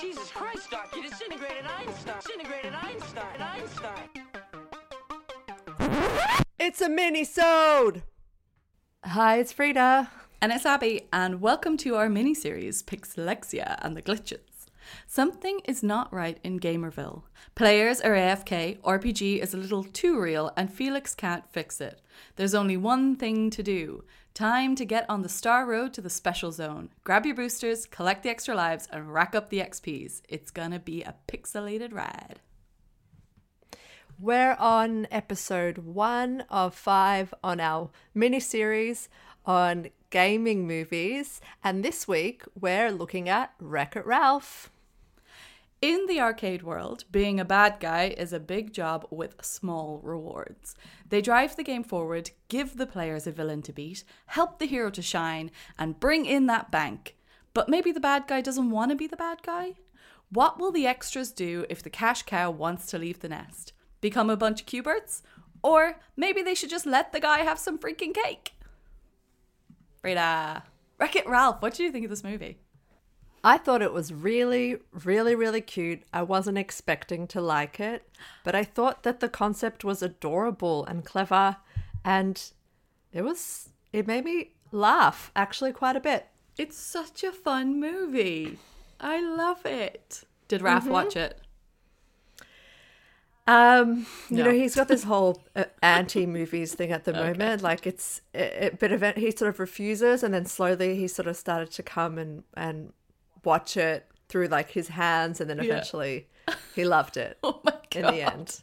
Jesus Christ, Doc, you disintegrated Einstein. Disintegrated Einstein. Einstein. It's a mini-sode! Hi, it's Frida. And it's Abby, and welcome to our mini series Pixelexia and the Glitches. Something is not right in Gamerville. Players are AFK, RPG is a little too real, and Felix can't fix it. There's only one thing to do. Time to get on the Star Road to the Special Zone. Grab your boosters, collect the extra lives, and rack up the XPs. It's gonna be a pixelated ride. We're on episode one of five on our mini-series on gaming movies, and this week we're looking at Wreck-It Ralph. In the arcade world, being a bad guy is a big job with small rewards. They drive the game forward, give the players a villain to beat, help the hero to shine, and bring in that bank. But maybe the bad guy doesn't want to be the bad guy? What will the extras do if the cash cow wants to leave the nest? Become a bunch of Q-Berts? Or maybe they should just let the guy have some freaking cake? Rita, Wreck It Ralph, what do you think of this movie? I thought it was really, really, really cute. I wasn't expecting to like it, but I thought that the concept was adorable and clever, and it was, it made me laugh actually quite a bit. It's such a fun movie. I love it. Did Raph watch it? Um, you No. know, he's got this whole uh, anti movies thing at the moment. Like it's a, a bit of it. He sort of refuses, and then slowly he sort of started to come and and watch it through like his hands, and then Yeah. eventually he loved it. Oh my god! In the end,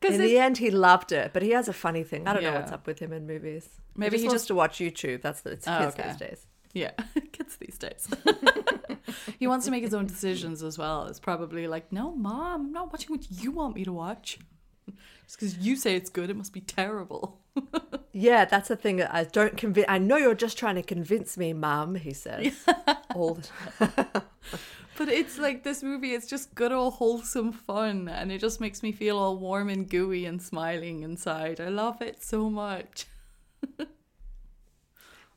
because in the end, he loved it. But he has a funny thing. I don't know what's up with him in movies. Maybe he he just wants to watch YouTube. That's the it's Oh, kids okay. these days. yeah, kids these days. he wants to make his own decisions as well. It's probably like, no, mom, I'm not watching what you want me to watch. Just because you say it's good, it must be terrible. Yeah, that's the thing. I don't convince. I know you're just trying to convince me, Mum. He says all the time. But it's like this movie, it's just good old wholesome fun, and it just makes me feel all warm and gooey and smiling inside. I love it so much.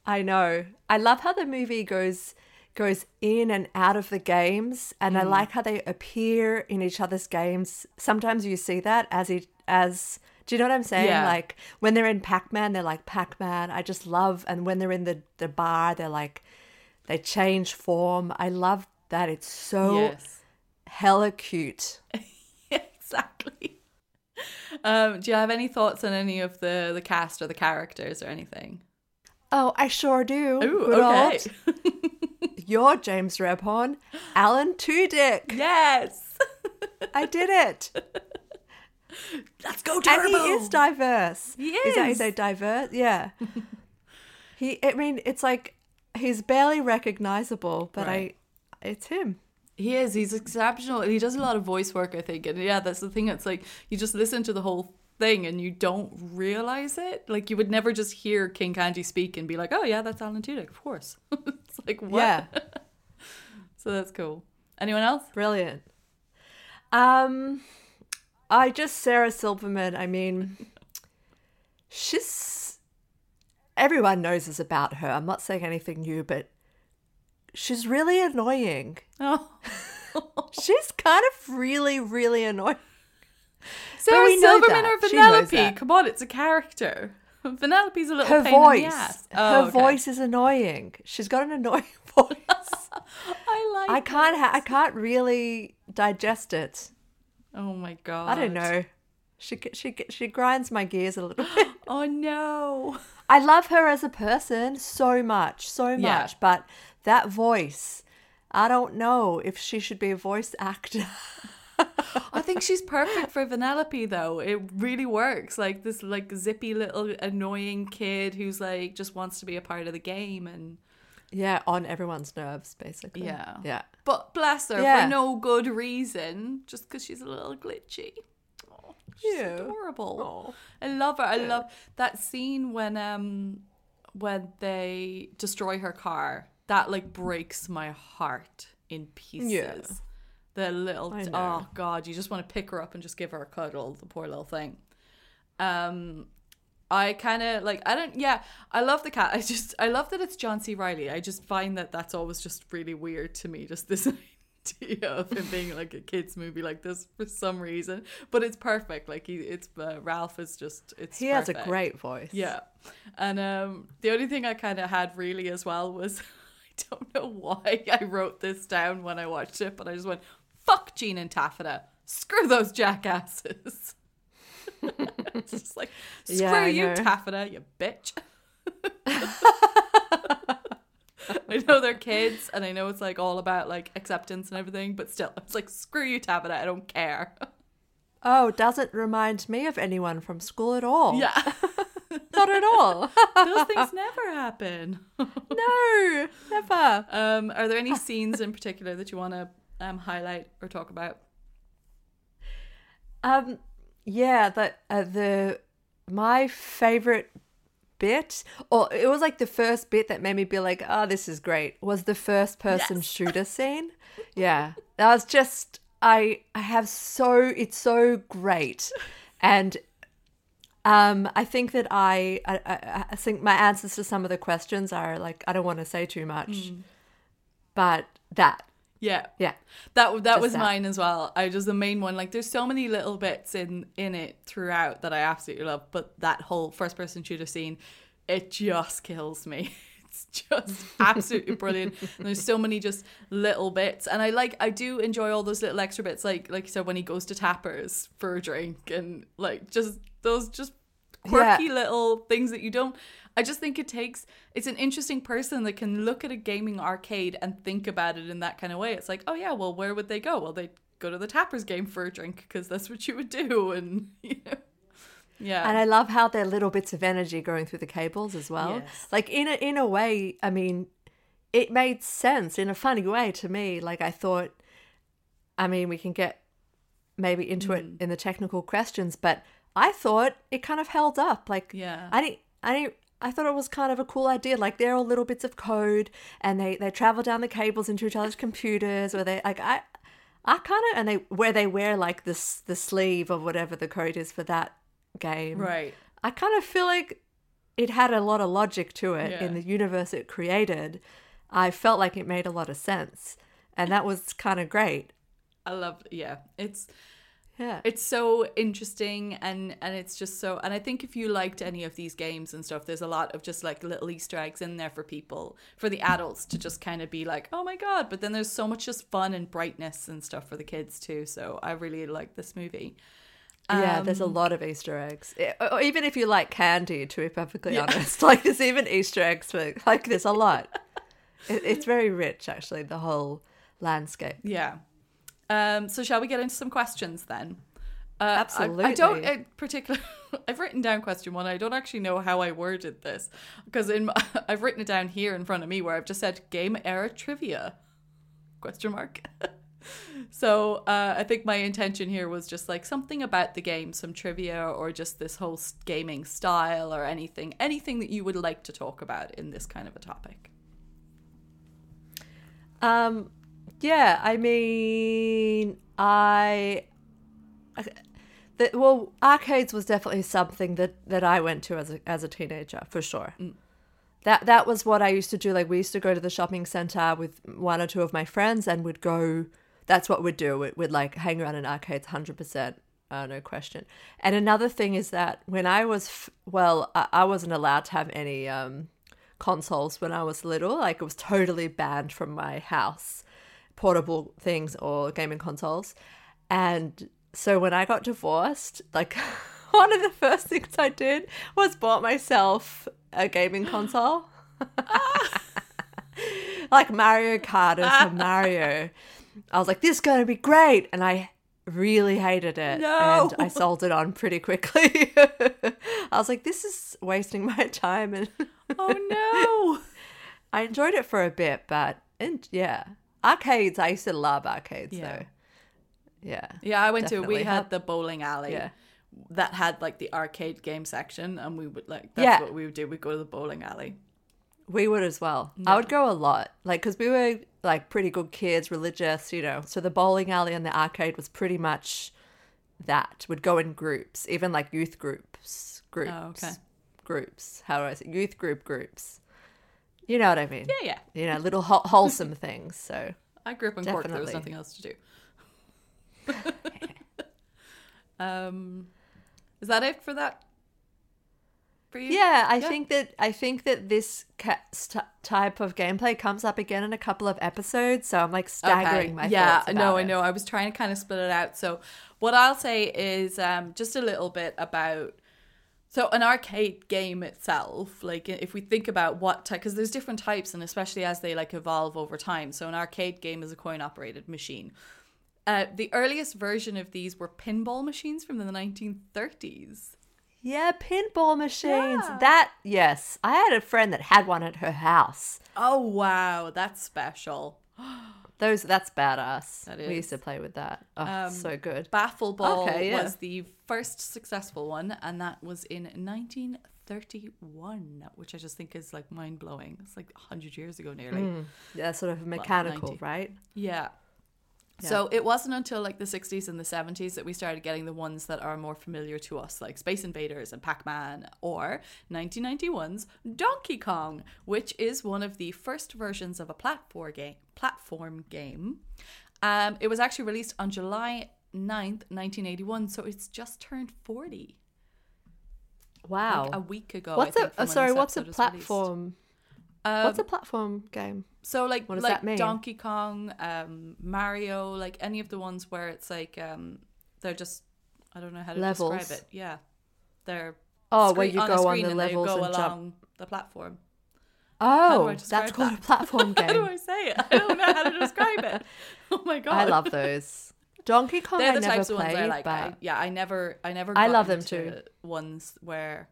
I know. I love how the movie goes goes in and out of the games, and Mm. I like how they appear in each other's games. Sometimes you see that as it as. Do you know what I'm saying? Yeah. Like when they're in Pac-Man, they're like Pac-Man. I just love, and when they're in the the bar, they're like they change form. I love that. It's so Yes. hella cute. exactly. Um, do you have any thoughts on any of the the cast or the characters or anything? Oh, I sure do. Ooh, Good okay. You're James Rebhorn, Alan Tudyk. yes. I did it. Let's go turbo. And he is diverse. He Is that how you is. say diverse? Yeah. he. I mean, it's like he's barely recognizable, but Right. I. It's him. He is. He's exceptional. He does a lot of voice work, I think. And yeah, that's the thing. It's like you just listen to the whole thing and you don't realize it. Like you would never just hear King Candy speak and be like, "Oh yeah, that's Alan Tudyk, of course." it's like what? Yeah. So that's cool. Anyone else? Brilliant. Um, I just Sarah Silverman. I mean, she's everyone knows this about her. I'm not saying anything new, but she's really annoying. Oh, She's kind of really, really annoying. Sarah Silverman or Vanellope? Come on, it's a character. Vanellope's a little Her voice, ass. her Oh, okay. voice is annoying. She's got an annoying voice. I like. I can't. Ha- I can't really digest it. Oh my god. I don't know. She she she grinds my gears a little bit. Oh no. I love her as a person so much, so much, Yeah. but that voice, I don't know if she should be a voice actor. I think she's perfect for Vanellope though. It really works. Like this like zippy little annoying kid who's like just wants to be a part of the game and yeah, on everyone's nerves, basically. Yeah. yeah. but bless her Yeah. for no good reason, just because she's a little glitchy. She's Yeah. adorable. I love her. I love that scene when um when they destroy her car. That like breaks my heart in pieces. Yeah. The little oh god, you just want to pick her up and just give her a cuddle, the poor little thing. Um I kind of like I don't yeah, I love the cat. I just I love that it's John C Reilly. I just find that that's always just really weird to me just this idea of him being like a kids movie like this for some reason, but it's perfect. Like he, it's uh, Ralph is just it's. He has a great voice. Yeah, and um, the only thing I kind of had really as well was I don't know why I wrote this down when I watched it, but I just went fuck Gene and Taffeta, screw those jackasses. it's just like screw Yeah, you. Taffeta, you bitch. I know they're kids, and I know it's like all about like acceptance and everything, but still, it's like screw you, Taffeta. I don't care. Oh, doesn't remind me of anyone from school at all. Yeah, Not at all. those things never happen. no, never. Um, are there any scenes in particular that you want to um, highlight or talk about? Um, yeah, the uh, the my favorite bit, or it was like the first bit that made me be like, "Oh, this is great," was the first person Yes. shooter scene. Yeah, that was just I I have so it's so great, and um, I think that I, I I I think my answers to some of the questions are like I don't want to say too much, but that Yeah, yeah that that Just was that. mine as well. I just the main one. Like, there's so many little bits in in it throughout that I absolutely love. But that whole first person shooter scene, it just kills me. It's just absolutely brilliant. And there's so many just little bits, and I like I do enjoy all those little extra bits. Like like you said, when he goes to Tappers for a drink, and like just those just quirky little things that you don't. I just think it takes. It's an interesting person that can look at a gaming arcade and think about it in that kind of way. It's like, oh yeah, well, where would they go? Well, they would go to the Tappers game for a drink because that's what you would do, and you know, yeah, And I love how there are little bits of energy going through the cables as well. Yes. Like in a in a way, I mean, it made sense in a funny way to me. Like I thought, I mean, we can get maybe into it Mm. in the technical questions, but I thought it kind of held up. Like Yeah. I didn't, I didn't. I thought it was kind of a cool idea. Like they're all little bits of code, and they they travel down the cables into each other's computers. Where they like I, I kind of and they where they wear like this the sleeve of whatever the code is for that game. right. I kind of feel like it had a lot of logic to it Yeah. in the universe it created. I felt like it made a lot of sense, and that was kind of great. I love. Yeah, it's Yeah. it's so interesting and and it's just so and i think if you liked any of these games and stuff there's a lot of just like little easter eggs in there for people for the adults to just kind of be like oh my god but then there's so much just fun and brightness and stuff for the kids too so i really like this movie yeah, there's a Um, lot of Easter eggs. Eh, Or even if you like candy, to be perfectly honest, like there's even Easter eggs for like there's a lot. It, it's very rich, actually, the whole landscape. yeah um so shall we get into some questions then uh, I- I, don't Absolutely. uh, particular. I've written down question one. I don't actually know how I worded this because in my, I've written it down here in front of me where I've just said game era trivia question mark. so uh, I think my intention here was just like something about the game, some trivia, or just this whole gaming style, or anything, anything that you would like to talk about in this kind of a topic. Um, yeah, I mean, I, the, well, arcades was definitely something that that I went to as a as a teenager for sure. That that was what I used to do. Like we used to go to the shopping center with one or two of my friends, and would go. That's what we'd do. We'd, we'd like hang around in arcades, hundred percent. Uh, no question. And another thing is that when I was, f- well, I, I wasn't allowed to have any um, consoles when I was little. Like it was totally banned from my house, portable things or gaming consoles. And so when I got divorced, like one of the first things I did was bought myself a gaming console. like Mario Kart or some Mario. I was like, this is going to be great. And I really hated it. No. And I sold it on pretty quickly. I was like, this is wasting my time. And Oh no! I enjoyed it for a bit, but and yeah, arcades. I used to love arcades Yeah. though. Yeah, Yeah, I went to. We had the bowling alley. Yeah. That had like the arcade game section, and we would like that's Yeah. what we would do. We'd go to the bowling alley. we would as well. I would go a lot, like because we were like pretty good kids, religious, you know. So the bowling alley and the arcade was pretty much that. Would go in groups, even like youth groups, oh, groups, Oh, okay. groups. How do I say youth group groups? You know what I mean? Yeah, yeah. You know, little whole- wholesome things. So I grew up in Cork. There was nothing else to do. um, is that it for that? For you? Yeah, I Yeah. think that I think that this st- type of gameplay comes up again in a couple of episodes, so I'm like staggering my yeah, no, I it. know. I was trying to kind of split it out. So, what I'll say is um, just a little bit about. So, an arcade game itself, like if we think about what type, because there's different types, and especially as they like evolve over time. So, an arcade game is a coin operated machine. Uh, the earliest version of these were pinball machines from the 1930s. Yeah, pinball machines. Yeah. That yes, I had a friend that had one at her house. Oh, wow. That's special. Those that's badass. That We used to play with that. Oh, Um, so good. Baffle Ball Okay, yeah. was the first successful one, and that was in 1931, which I just think is like mind blowing. It's like 100 years ago nearly. Yeah, sort of mechanical, 90. right? Yeah. So it wasn't until like the 60s and the 70s that we started getting the ones that are more familiar to us, like Space Invaders and Pac Man, or 1991's Donkey Kong, which is one of the first versions of a platform game. Platform game. Um, it was actually released on July 9th, 1981, so it's just turned 40 Wow. like a week ago. I what's think, a oh, sorry? What's a platform? Um, what's a platform game? So like What does like that mean? Donkey Kong, um, Mario, like any of the ones where it's like um, they're just I don't know how to Levels. describe it. Yeah, they're Oh, where you a go on the and levels go and along jump. the platform. Oh, that's called that? a platform game. How do. I say it? I don't know how to describe it. Oh my god, I love those. Donkey Kong. They're I the never types of played, ones I like. I, but yeah, I never, I never. I love them too. Ones where,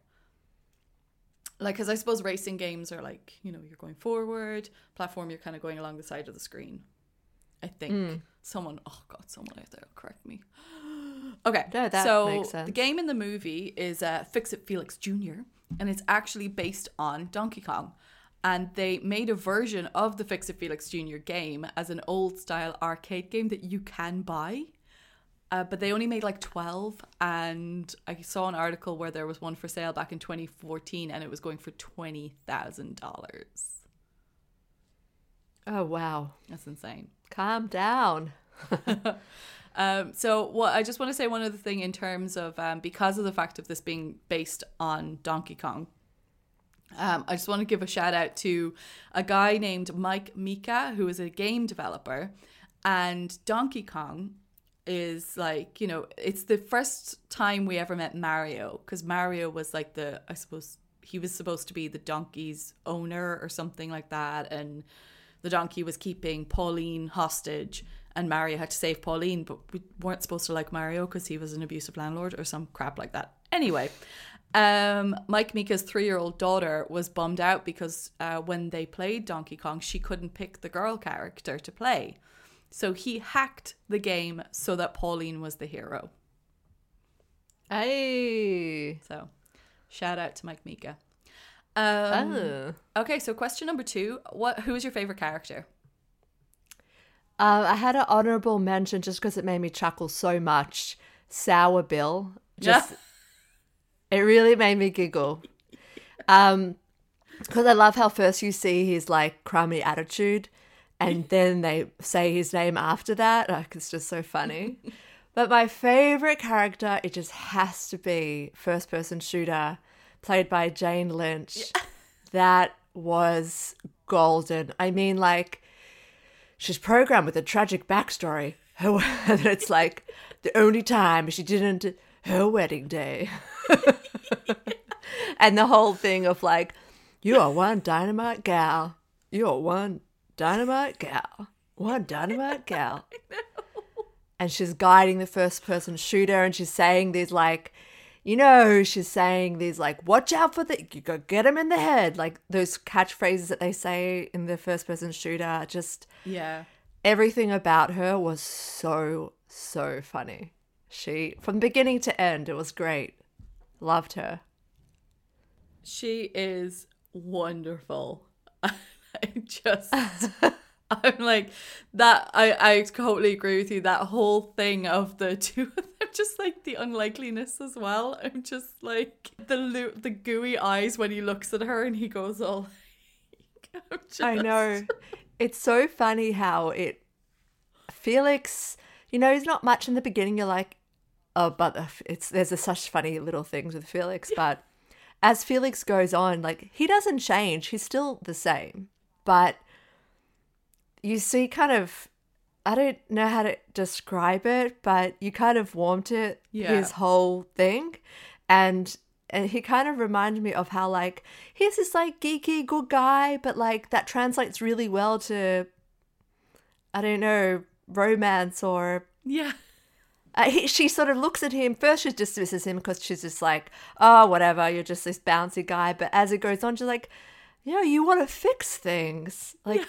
like, because I suppose racing games are like, you know, you're going forward. Platform, you're kind of going along the side of the screen. I think Hmm. someone, oh god, someone out there will correct me. Okay, No, that so makes the game in the movie is uh, Fix It Felix Jr. and it's actually based on Donkey Kong. And they made a version of the Fix It Felix Jr. game as an old style arcade game that you can buy. Uh, but they only made like 12 and i saw an article where there was one for sale back in 2014 and it was going for $20000 oh wow, that's insane calm down. um, so what i just want to say one other thing in terms of um, because of the fact of this being based on donkey kong um, I just want to give a shout out to a guy named Mike Mika, who is a game developer. And Donkey Kong is like, you know, it's the first time we ever met Mario because Mario was like the, I suppose, he was supposed to be the donkey's owner or something like that. And the donkey was keeping Pauline hostage. And Mario had to save Pauline, but we weren't supposed to like Mario because he was an abusive landlord or some crap like that. Anyway, um, Mike Mika's three year old daughter was bummed out because uh, when they played Donkey Kong, she couldn't pick the girl character to play. So he hacked the game so that Pauline was the hero. Hey. So shout out to Mike Mika. Um, oh. Okay, so question number two: What? Who is your favorite character? Uh, I had an honorable mention just because it made me chuckle so much. Sour Bill. Just it really made me giggle. Um, because I love how first you see his like crummy attitude, and then they say his name after that. Like it's just so funny. but my favorite character, it just has to be first person shooter, played by Jane Lynch. That was golden. I mean, like she's programmed with a tragic backstory. And it's like the only time she didn't her wedding day. and the whole thing of like, you are one dynamite gal. You are one dynamite gal. One dynamite gal. And she's guiding the first person shooter and she's saying these like, you know, she's saying these like, watch out for the, you go get him in the head. Like those catchphrases that they say in the first person shooter. Just Yeah. everything about her was so, so funny. She, from beginning to end, it was great. Loved her. She is wonderful. I just I'm like that I I totally agree with you. That whole thing of the two of them just like the unlikeliness as well. I'm just like the lo- the gooey eyes when he looks at her and he goes oh, all like, just, I know. It's so funny how it Felix, you know, he's not much in the beginning. You're like, oh, but it's there's a, such funny little things with Felix. But as Felix goes on, like he doesn't change. He's still the same. But you see, kind of, I don't know how to describe it, but you kind of warm to Yeah. his whole thing, and and he kind of reminded me of how like he's this like geeky good guy, but like that translates really well to I don't know romance or Yeah. uh, he, she sort of looks at him first she dismisses him because she's just like oh whatever you're just this bouncy guy but as it goes on she's like you know you want to fix things. Like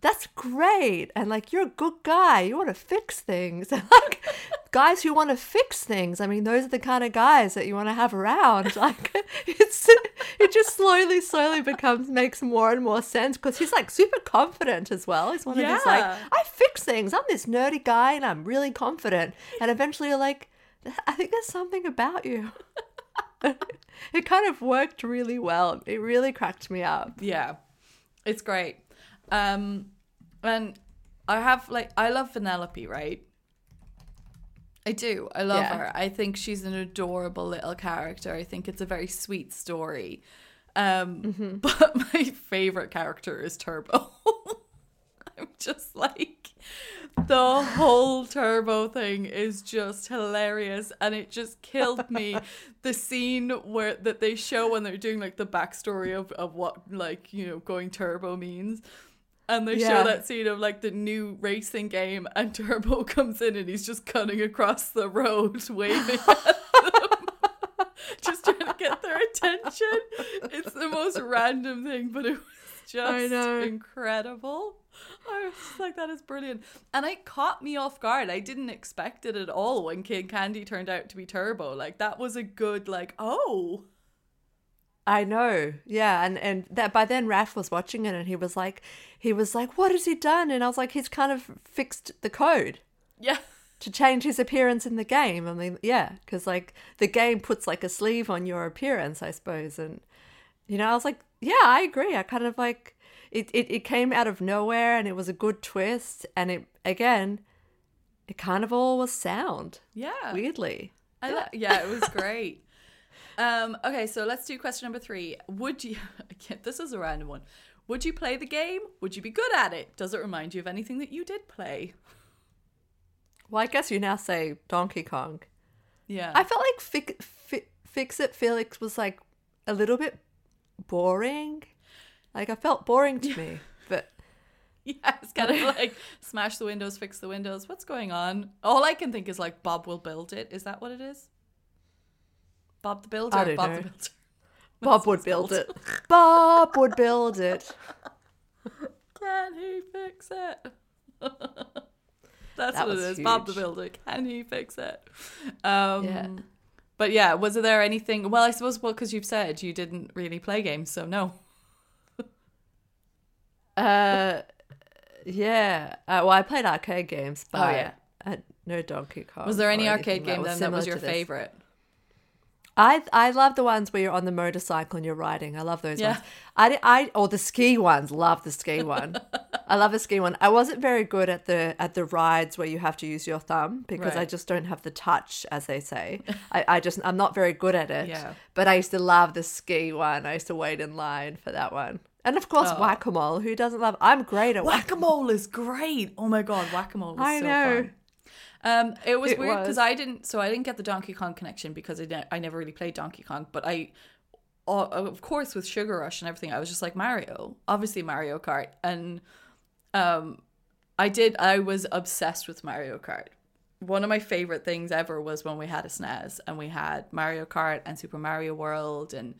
that's great. And like you're a good guy. You want to fix things. And like guys who want to fix things. I mean those are the kind of guys that you want to have around. Like it's it just slowly slowly becomes makes more and more sense because he's like super confident as well. He's one of these like i fix things. I'm this nerdy guy and i'm really confident. And eventually you're like i think there's something about you it kind of worked really well it really cracked me up Yeah. It's great. Um and I have like I love Vanellope, right? I do. I love Yeah. her. I think she's an adorable little character. I think it's a very sweet story. Um but my favorite character is Turbo. I'm just like the whole turbo thing is just hilarious and it just killed me the scene where that they show when they're doing like the backstory of, of what like you know going turbo means and they Yeah. show that scene of like the new racing game and turbo comes in and he's just cutting across the road waving at them just trying to get their attention it's the most random thing but it was just incredible I was just like, that is brilliant. And it caught me off guard. I didn't expect it at all when King Candy turned out to be Turbo. Like, that was a good, like, oh. I know. Yeah, and and that by then Raph was watching it and he was like he was like what has he done? And I was like he's kind of fixed the code Yeah. to change his appearance in the game. I mean, yeah, cuz like the game puts like a sleeve on your appearance, I suppose. And you know, I was like, yeah, I agree. I kind of like it it, it came out of nowhere and it was a good twist and it again it kind of all was sound. Yeah. Weirdly. I lo- yeah, it was great. um, okay, so let's do question number three. Would you, again, this is a random one. Would you play the game? Would you be good at it? Does it remind you of anything that you did play? Well, I guess you now say Donkey Kong. Yeah. I felt like fi- fi- Fix It Felix was like a little bit boring. Like I felt boring to me, but Yeah, it's kind of like smash the windows, fix the windows. What's going on? All I can think is like Bob will build it. Is that what it is? Bob the Builder. I don't Bob know. the Builder. Bob would build it. Bob would build it. Can he fix it? That's That what it is. is. Bob the. Builder. Can he fix it? Um, Yeah. But yeah, was there anything? Well, I suppose well because you've said you didn't really play games, so no. Uh, yeah. Uh, well, I played arcade games, but Oh, yeah. I had no Donkey Kong. Was there any arcade game then that was your favorite? I I love the ones where you're on the motorcycle and you're riding. I love those Yeah. ones. I, I or the ski ones. Love the ski one. I love the ski one. I wasn't very good at the at the rides where you have to use your thumb because I just don't have the touch, as they say. I, I just I'm not very good at it. Yeah. But I used to love the ski one. I used to wait in line for that one. And of course, Oh. whack a mole. Who doesn't love? I'm great at whack. A mole is great. Oh my god, whack a mole I so know. fun. Um, it was It weird because. I didn't. So I didn't get the Donkey Kong connection because I, ne- I never really played Donkey Kong. But I, uh, of course, with Sugar Rush and everything, I was just like Mario. Obviously Mario Kart, and um, I did. I was obsessed with Mario Kart. One of my favorite things ever was when we had a SNES and we had Mario Kart and Super Mario World and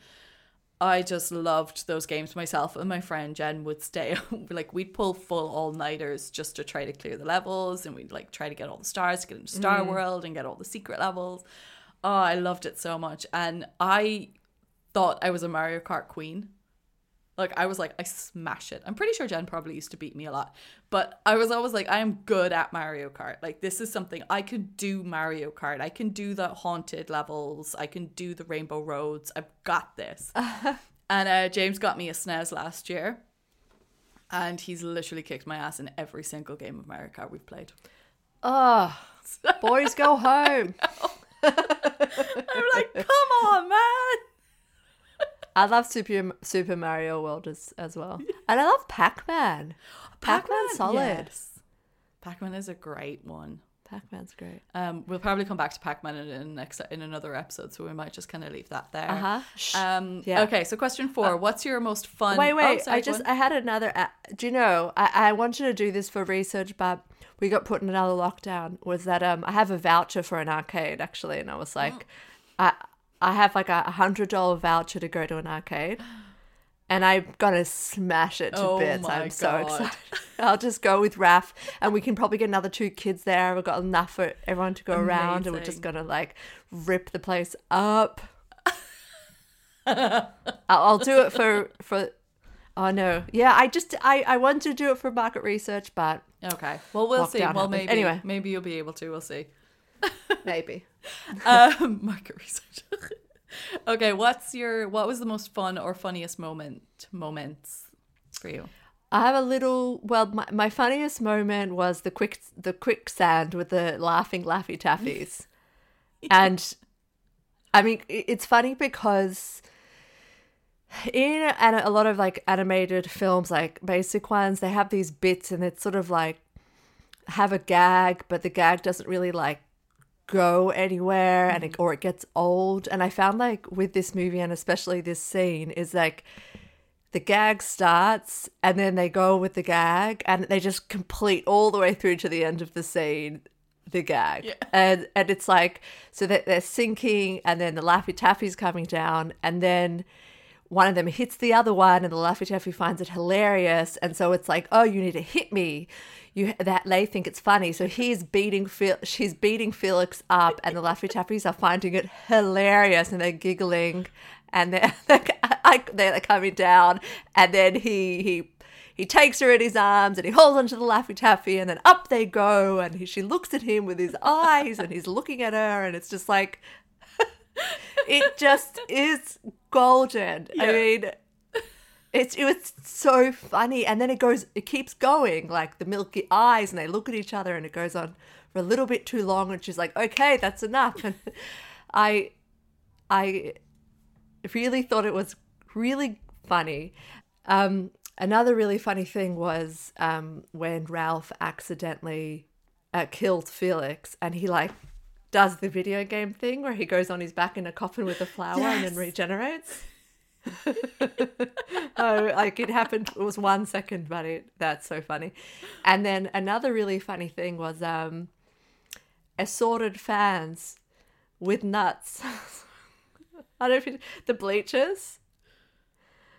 I just loved those games myself and my friend Jen would stay like we'd pull full all nighters just to try to clear the levels and we'd like try to get all the stars to get into Star mm. World and get all the secret levels. Oh, I loved it so much. And I thought I was a Mario Kart queen. Like I was like, I smash it. I'm pretty sure Jen probably used to beat me a lot. But I was always like, I am good at Mario Kart. Like this is something I could do Mario Kart. I can do the haunted levels. I can do the rainbow roads. I've got this. and uh, James got me a SNES last year. and he's literally kicked my ass in every single game of Mario Kart we've played. Oh, boys go home. I'm like, come on, man. I love Super Super Mario World as, as well, and I love Pac Man. Pac Man's solid. Yes. Pac-Man is a great one. Pac Man's great. Um, we'll probably come back to Pac-Man in, in next in another episode, so we might just kind of leave that there. Uh huh. Um, Yeah. Okay, so question four: What's your most fun? Wait, oh, wait. sorry, I just on. I had another. Uh, do you know? I I wanted to do this for research, but we got put in another lockdown. Was that um I have a voucher for an arcade actually, and I was like, I I have like a hundred dollar voucher to go to an arcade. And I'm gonna smash it to Oh bits. I'm so excited. I'll just go with Raf, and we can probably get another two kids there. We've got enough for everyone to go around, and we're just gonna like rip the place up. I'll, I'll do it for for. Oh no, yeah. I just I I wanted to do it for market research, but Okay. Well, we'll see. Well, maybe. Anyway. maybe you'll be able to. We'll see. maybe. Um, market research. okay. What's your? What was the most fun or funniest moment? Moments for you? I have a little. Well, my, my funniest moment was the quick the quicksand with the laughing laffy taffies, and I mean it's funny because in an, a lot of like animated films, like basic ones, they have these bits and it's sort of like have a gag, but the gag doesn't really like go anywhere and it, mm-hmm. or it gets old. And I found like with this movie and especially this scene is like the gag starts and then they go with the gag and they just complete all the way through to the end of the scene the gag. And and it's like so that they're sinking and then the laffy taffy's coming down and then one of them hits the other one and the laffy taffy finds it hilarious. And so it's like oh you need to hit me you that they think it's funny so he's beating Phil she's beating Felix up and the laffy taffies are finding it hilarious and they're giggling and they're they're, they're coming down and then he he he takes her in his arms and he holds onto the Laffy Taffy and then up they go and he, she looks at him with his eyes and he's looking at her and it's just like it just is golden. I mean it's it was so funny and then it goes it keeps going like the milky eyes and they look at each other and it goes on for a little bit too long and she's like okay that's enough and I I really thought it was really funny. Um, another really funny thing was um, when Ralph accidentally uh, killed Felix and he like does the video game thing where he goes on his back in a coffin with a flower and then regenerates. oh, like it happened. It was one second, but it that's so funny. And then another really funny thing was um, assorted fans with nuts. I don't know if you, the bleachers.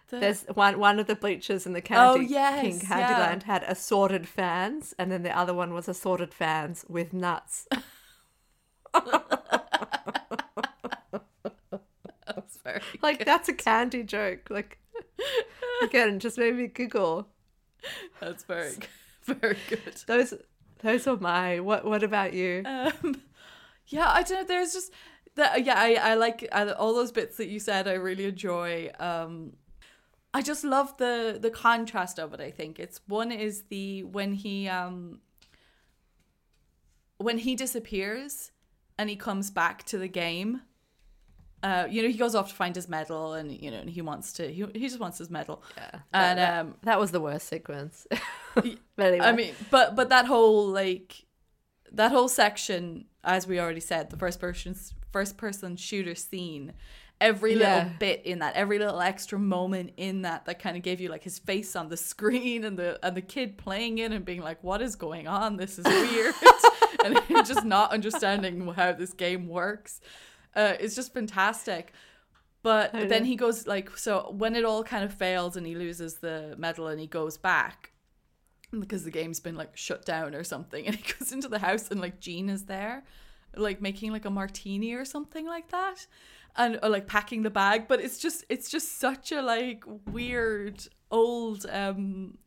The- There's one one of the bleachers in the Candy Oh, yes, King yeah. Candyland had assorted fans, and then the other one was assorted fans with nuts. That's very Like good. that's a candy joke. Like again, just made me giggle. That's very very good. Those those are my. What what about you? Um, yeah, I don't know. There's just that. Yeah, I, I like I, all those bits that you said. I really enjoy. Um, I just love the the contrast of it. I think it's one is the when he um when he disappears and he comes back to the game. Uh, you know, he goes off to find his medal, and you know, and he wants to. He, he just wants his medal. Yeah, and that, um, that was the worst sequence. but anyway, I mean, but but that whole like that whole section, as we already said, the first person first person shooter scene, every little bit in that, every little extra moment in that, that kind of gave you like his face on the screen and the and the kid playing it and being like, "What is going on? This is weird," and just not understanding how this game works. Uh, it's just fantastic. But then he goes like so when it all kind of fails and he loses the medal and he goes back because the game's been like shut down or something and he goes into the house and like Gene is there like making like a martini or something like that and or like packing the bag but it's just it's just such a like weird old um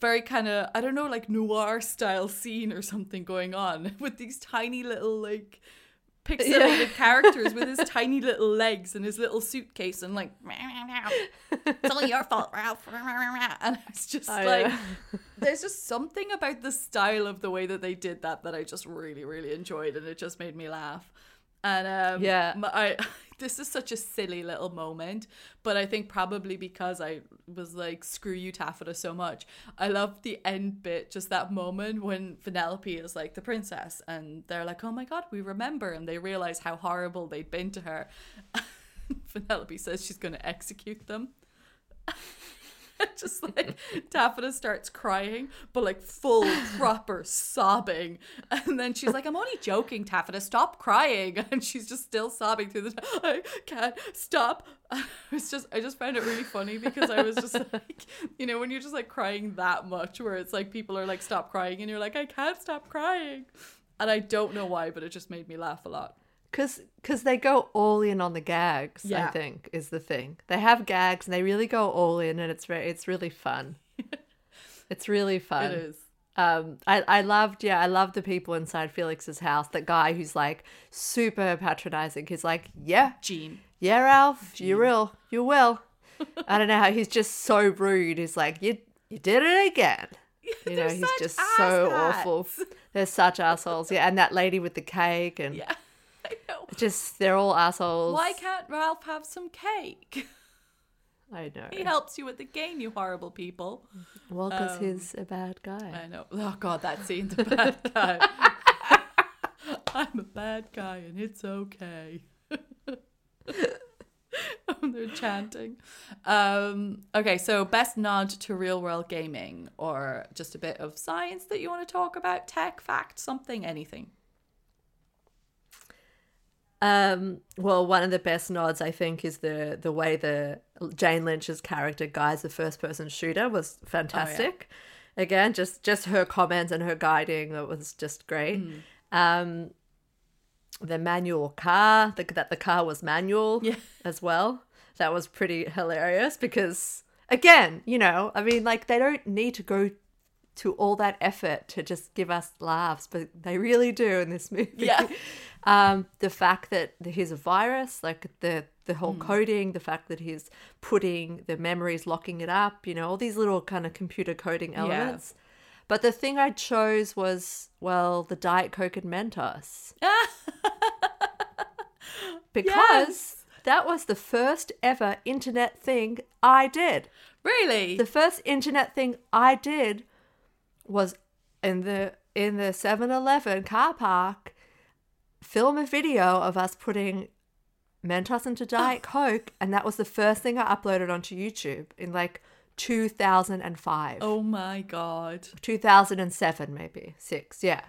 very kind of I don't know like noir style scene or something going on with these tiny little like pixelated characters with his tiny little legs and his little suitcase and like it's all your fault Ralph. And it's just I like know. Uh, there's just something about the style of the way that they did that that I just really really enjoyed and it just made me laugh and um Yeah. I this is such a silly little moment but I think probably because I was like screw you Taffeta so much I love the end bit just that moment when Vanellope is like the princess and they're like oh my god we remember and they realize how horrible they'd been to her Vanellope says she's going to execute them just like Taffeta starts crying, but like full proper sobbing. And then she's like, I'm only joking, Taffeta, stop crying. And she's just still sobbing through the I can't stop. It's just I just found it really funny because I was just like, you know, when you're just like crying that much where it's like people are like stop crying and you're like, I can't stop crying. And I don't know why, but it just made me laugh a lot. Because cause they go all in on the gags, Yeah. I think, is the thing. They have gags and they really go all in and it's very, it's really fun. it's really fun. It is. Um, I, I loved, yeah, I loved the people inside Felix's house. That guy who's like super patronizing. He's like, yeah, Gene, yeah, Ralph, you will, you will. I don't know how he's just so rude. He's like, you, you did it again. You know, he's just so asshats. awful. They're such assholes. Yeah, and that lady with the cake and Yeah. I know. just they're all assholes. Why can't Ralph have some cake? I know. He helps you with the game, you horrible people. Well, because Um, he's a bad guy. I know. Oh god, that scene, a bad guy. I'm a bad guy and it's okay. Oh, They're chanting. Um, okay, so best nod to real world gaming or just a bit of science that you want to talk about, tech, fact, something, anything. Um, well, one of the best nods I think is the the way the Jane Lynch's character guides the first person shooter was fantastic. Again, just just her comments and her guiding that was just great. Um, the manual car, the, that the car was manual Yeah. as well. That was pretty hilarious because again, you know, I mean, like they don't need to go to all that effort to just give us laughs, but they really do in this movie. Yeah. um, the fact that he's a virus, like the the whole coding, the fact that he's putting the memories, locking it up, you know, all these little kind of computer coding elements. But the thing I chose was, well, the Diet Coke and Mentos. because Yes. that was the first ever internet thing I did. Really? The first internet thing I did was in the in the 7-Eleven car park film a video of us putting Mentos into Diet Coke and that was the first thing I uploaded onto YouTube in like 2005. oh my god. 2007 maybe. 6. Yeah.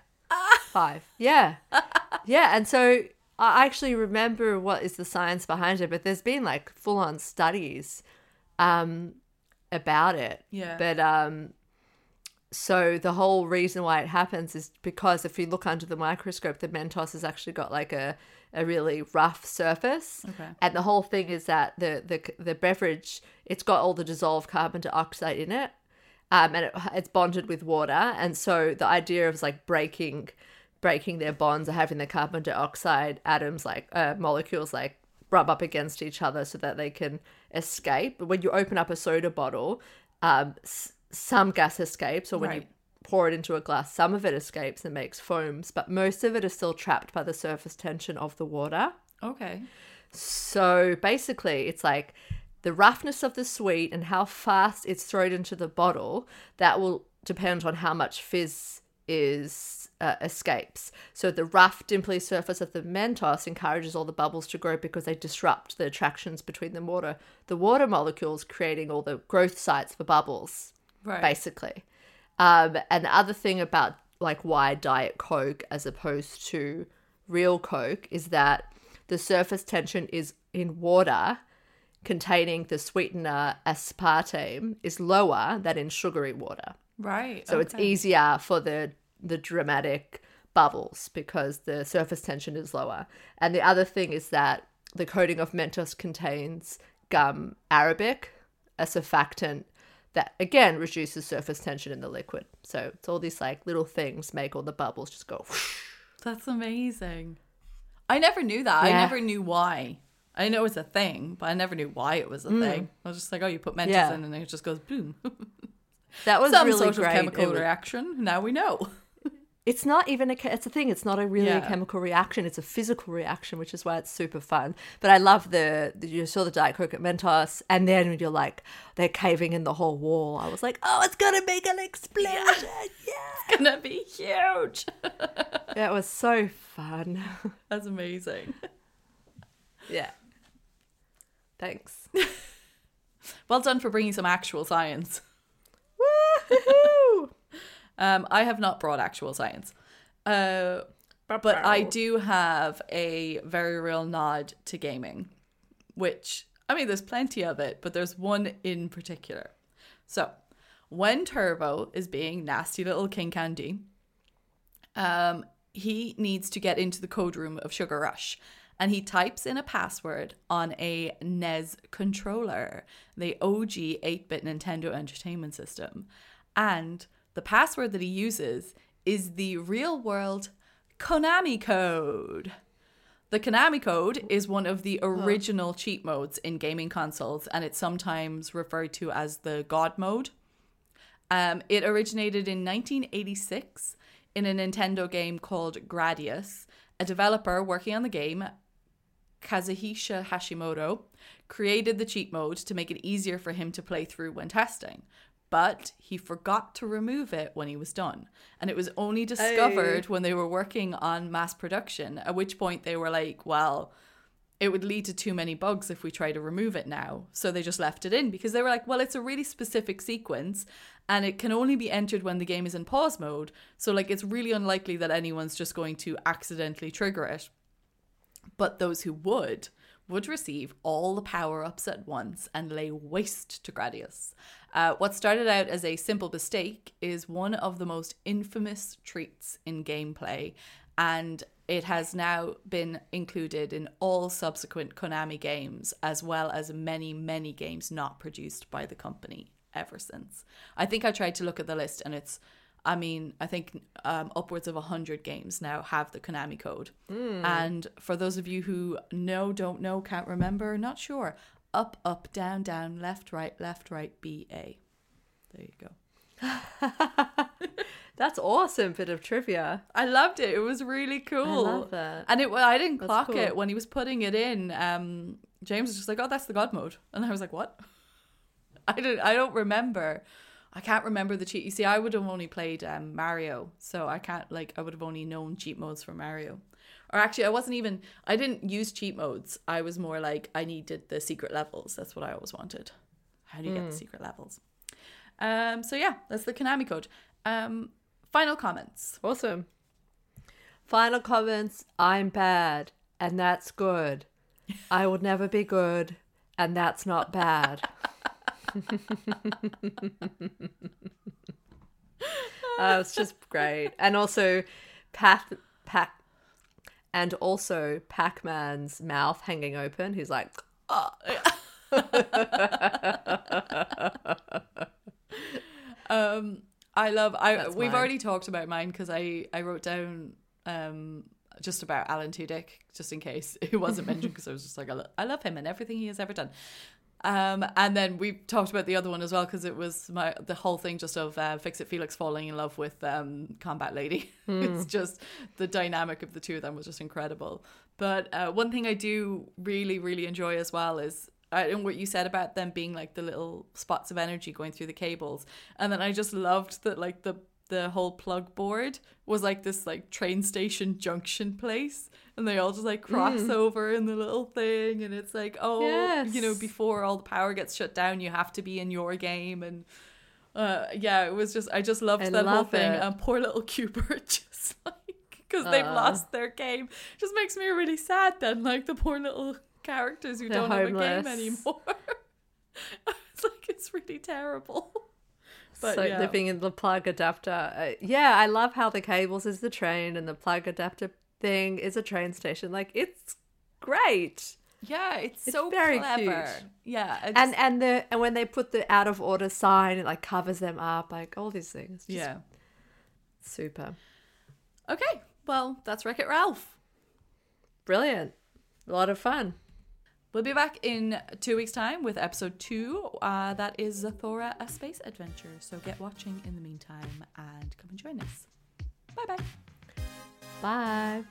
5. Yeah. yeah, and so I actually remember what is the science behind it, but there's been like full on studies um about it. Yeah. But um so the whole reason why it happens is because if you look under the microscope, the Mentos has actually got like a, a really rough surface. Okay. And the whole thing is that the, the the beverage, it's got all the dissolved carbon dioxide in it. Um, and it, it's bonded with water. And so the idea of like breaking breaking their bonds or having the carbon dioxide atoms like uh, molecules like rub up against each other so that they can escape. But when you open up a soda bottle, um, some gas escapes, or when you pour it into a glass, some of it escapes and makes foams, but most of it is still trapped by the surface tension of the water. Okay. So basically, it's like the roughness of the sweet and how fast it's thrown into the bottle that will depend on how much fizz is uh, escapes. So the rough, dimply surface of the Mentos encourages all the bubbles to grow because they disrupt the attractions between the water, the water molecules, creating all the growth sites for bubbles Right. basically. Um, and the other thing about like why Diet Coke as opposed to real Coke is that the surface tension is in water containing the sweetener aspartame is lower than in sugary water. Right. So it's easier for the the dramatic bubbles because the surface tension is lower. And the other thing is that the coating of Mentos contains gum arabic, a surfactant that again reduces surface tension in the liquid. So it's all these like little things make all the bubbles just go. whoosh. That's amazing. I never knew that. I never knew why. I know it's a thing, but I never knew why it was a thing. I was just like, oh, you put Mentos Mm. Yeah. in and it just goes boom. That was Some really sort great. chemical It was- reaction. Now we know. It's not even a. It's a thing. It's not a really a chemical reaction. It's a physical reaction, which is why it's super fun. But I love the, the you saw the Diet Coke at Mentos, and then when you're like they're caving in the whole wall, I was like, oh, it's gonna make an explosion! Yeah, Gonna be huge. yeah it was so fun. That's amazing. yeah. Thanks. Well done for bringing some actual science. Woohoo! Um, I have not brought actual science. Uh, but I do have a very real nod to gaming, which, I mean, there's plenty of it, but there's one in particular. So, when Turbo is being nasty little King Candy, um, he needs to get into the code room of Sugar Rush. And he types in a password on a NES controller, the OG 8 bit Nintendo Entertainment System. And the password that he uses is the real world Konami code. The Konami code is one of the original cheat modes in gaming consoles, and it's sometimes referred to as the God mode. Um, it originated in 1986 in a Nintendo game called Gradius. A developer working on the game, Kazuhisa Hashimoto, created the cheat mode to make it easier for him to play through when testing. But he forgot to remove it when he was done. And it was only discovered oh. when they were working on mass production, at which point they were like, well, it would lead to too many bugs if we try to remove it now. So they just left it in because they were like, well, it's a really specific sequence and it can only be entered when the game is in pause mode. So, like, it's really unlikely that anyone's just going to accidentally trigger it. But those who would, would receive all the power ups at once and lay waste to Gradius. Uh, what started out as a simple mistake is one of the most infamous treats in gameplay, and it has now been included in all subsequent Konami games, as well as many, many games not produced by the company ever since. I think I tried to look at the list, and it's I mean, I think um, upwards of 100 games now have the Konami code. And for those of you who know, don't know, can't remember, not sure, up, up, down, down, left, right, left, right, B, A. There you go. That's awesome bit of trivia. I loved it. It was really cool. I love that. And it, I didn't That's clock cool. it when he was putting it in. Um, James was just like, "Oh, that's the God mode," and I was like, "What?" I don't. I don't remember. I can't remember the cheat. You see, I would have only played um, Mario, so I can't like. I would have only known cheat modes for Mario. Or actually, I wasn't even. I didn't use cheat modes. I was more like I needed the secret levels. That's what I always wanted. How do you get the secret levels? Um. So yeah, that's the Konami code. Um. Final comments. Awesome. Final comments I'm bad, and that's good. I would never be good, and that's not bad. uh, it's just great. And also, Path, Pac, and also Pac Man's mouth hanging open. He's like, Um, I love. I That's we've mine. already talked about mine because I I wrote down um just about Alan Tudyk just in case it wasn't mentioned because I was just like I, lo- I love him and everything he has ever done. Um, and then we talked about the other one as well because it was my the whole thing just of uh, Fix It Felix falling in love with um, Combat Lady. it's just the dynamic of the two of them was just incredible. But uh, one thing I do really really enjoy as well is and what you said about them being like the little spots of energy going through the cables, and then I just loved that like the the whole plug board was like this like train station junction place and they all just like cross over in the little thing and it's like oh you know before all the power gets shut down you have to be in your game and uh yeah it was just i just loved I that whole love thing it. and poor little Q*bert just like because they've lost their game just makes me really sad then like the poor little characters who They're don't have a game anymore. It's like it's really terrible but so yeah. living in the plug adapter. Uh, yeah, I love how the cables is the train and the plug adapter thing is a train station. Like it's great. Yeah, it's, It's so very clever. cute. Yeah, And and the and when they put the out of order sign, it like covers them up, like all these things. Just yeah. super. Okay, well, that's Wreck It Ralph. brilliant. A lot of fun. We'll be back in two weeks' time with episode two. Uh, that is Zathura, a space adventure. So get watching in the meantime and come and join us. Bye-bye. Bye.